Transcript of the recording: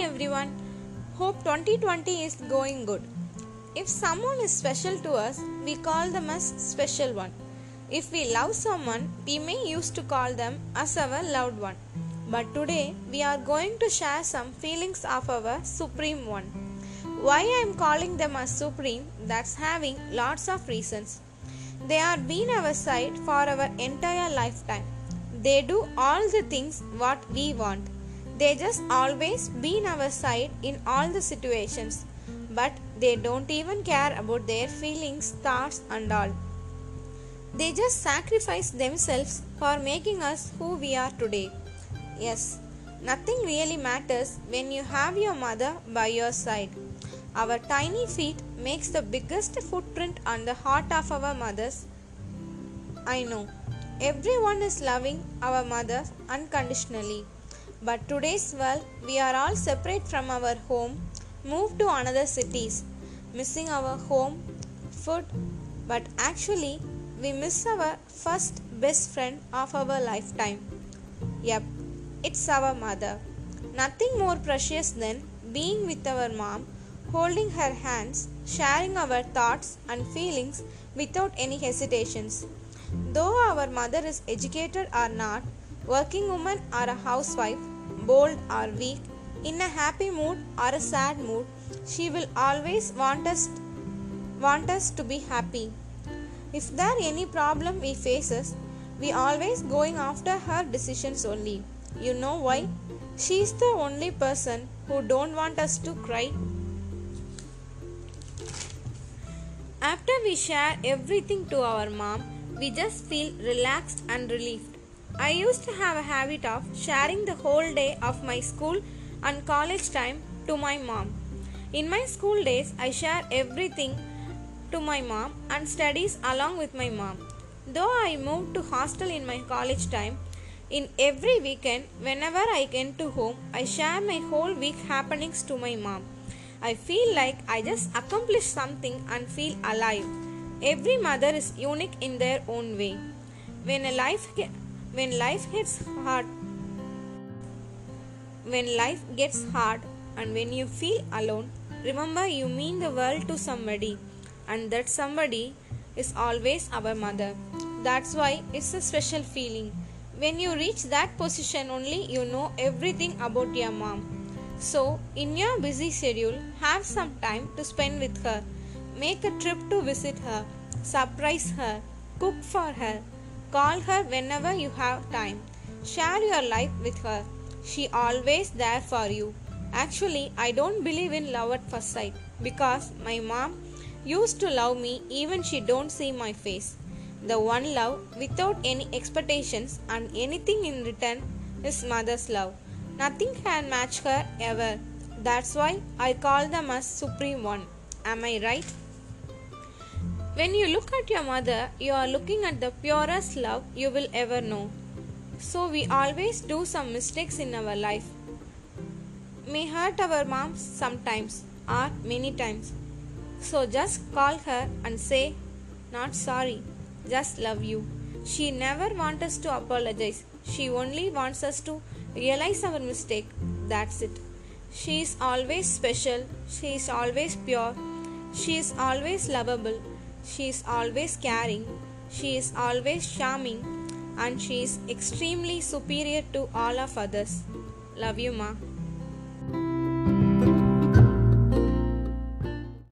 everyone. Hope 2020 is going good. If someone is special to us, we call them as special one. If we love someone, we may used to call them as our loved one. But today we are going to share some feelings of our supreme one. Why I am calling them as supreme? That's having lots of reasons. They are been our side for our entire lifetime. They do all the things what we want. They just always been our side in all the situations. But they don't even care about their feelings, thoughts and all. They just sacrifice themselves for making us who we are today. Yes, nothing really matters when you have your mother by your side. Our tiny feet makes the biggest footprint on the heart of our mothers. I know everyone is loving our mothers unconditionally. But today's world we are all separate from our home, moved to another cities, missing our home, food, but actually we miss our first best friend of our lifetime. Yep, it's our mother. Nothing more precious than being with our mom, holding her hands, sharing our thoughts and feelings without any hesitations. Though our mother is educated or not, working woman or a housewife, bold or weak, in a happy mood or a sad mood, she will always want us want us to be happy. If there any problem we faces, we always going after her decisions only. You know why? She is the only person who don't want us to cry. After we share everything to our mom, we just feel relaxed and relieved. I used to have a habit of sharing the whole day of my school and college time to my mom. In my school days, I share everything to my mom and studies along with my mom. Though I moved to hostel in my college time, in every weekend, whenever I get to home, I share my whole week happenings to my mom. I feel like I just accomplished something and feel alive. Every mother is unique in their own way. When a life when life gets hard when life gets hard and when you feel alone, remember you mean the world to somebody and that somebody is always our mother. That's why it's a special feeling. When you reach that position only you know everything about your mom. So, in your busy schedule, have some time to spend with her. Make a trip to visit her, surprise her, cook for her, call her whenever you have time. Share your life with her. She always there for you. Actually, I don't believe in love at first sight because my mom used to love me even she don't see my face. The one love without any expectations and anything in return is mother's love. Nothing can match her ever. That's why I call them as supreme one. Am I right? When you look at your mother, you are looking at the purest love you will ever know. So we always do some mistakes in our life. May hurt our moms sometimes or many times. So just call her and say, Not sorry, just love you. She never wants us to apologize. She only wants us to realize our mistake. That's it. She is always special. She is always pure. She is always lovable. She is always caring. She is always charming. And she is extremely superior to all of others. Love you, Ma.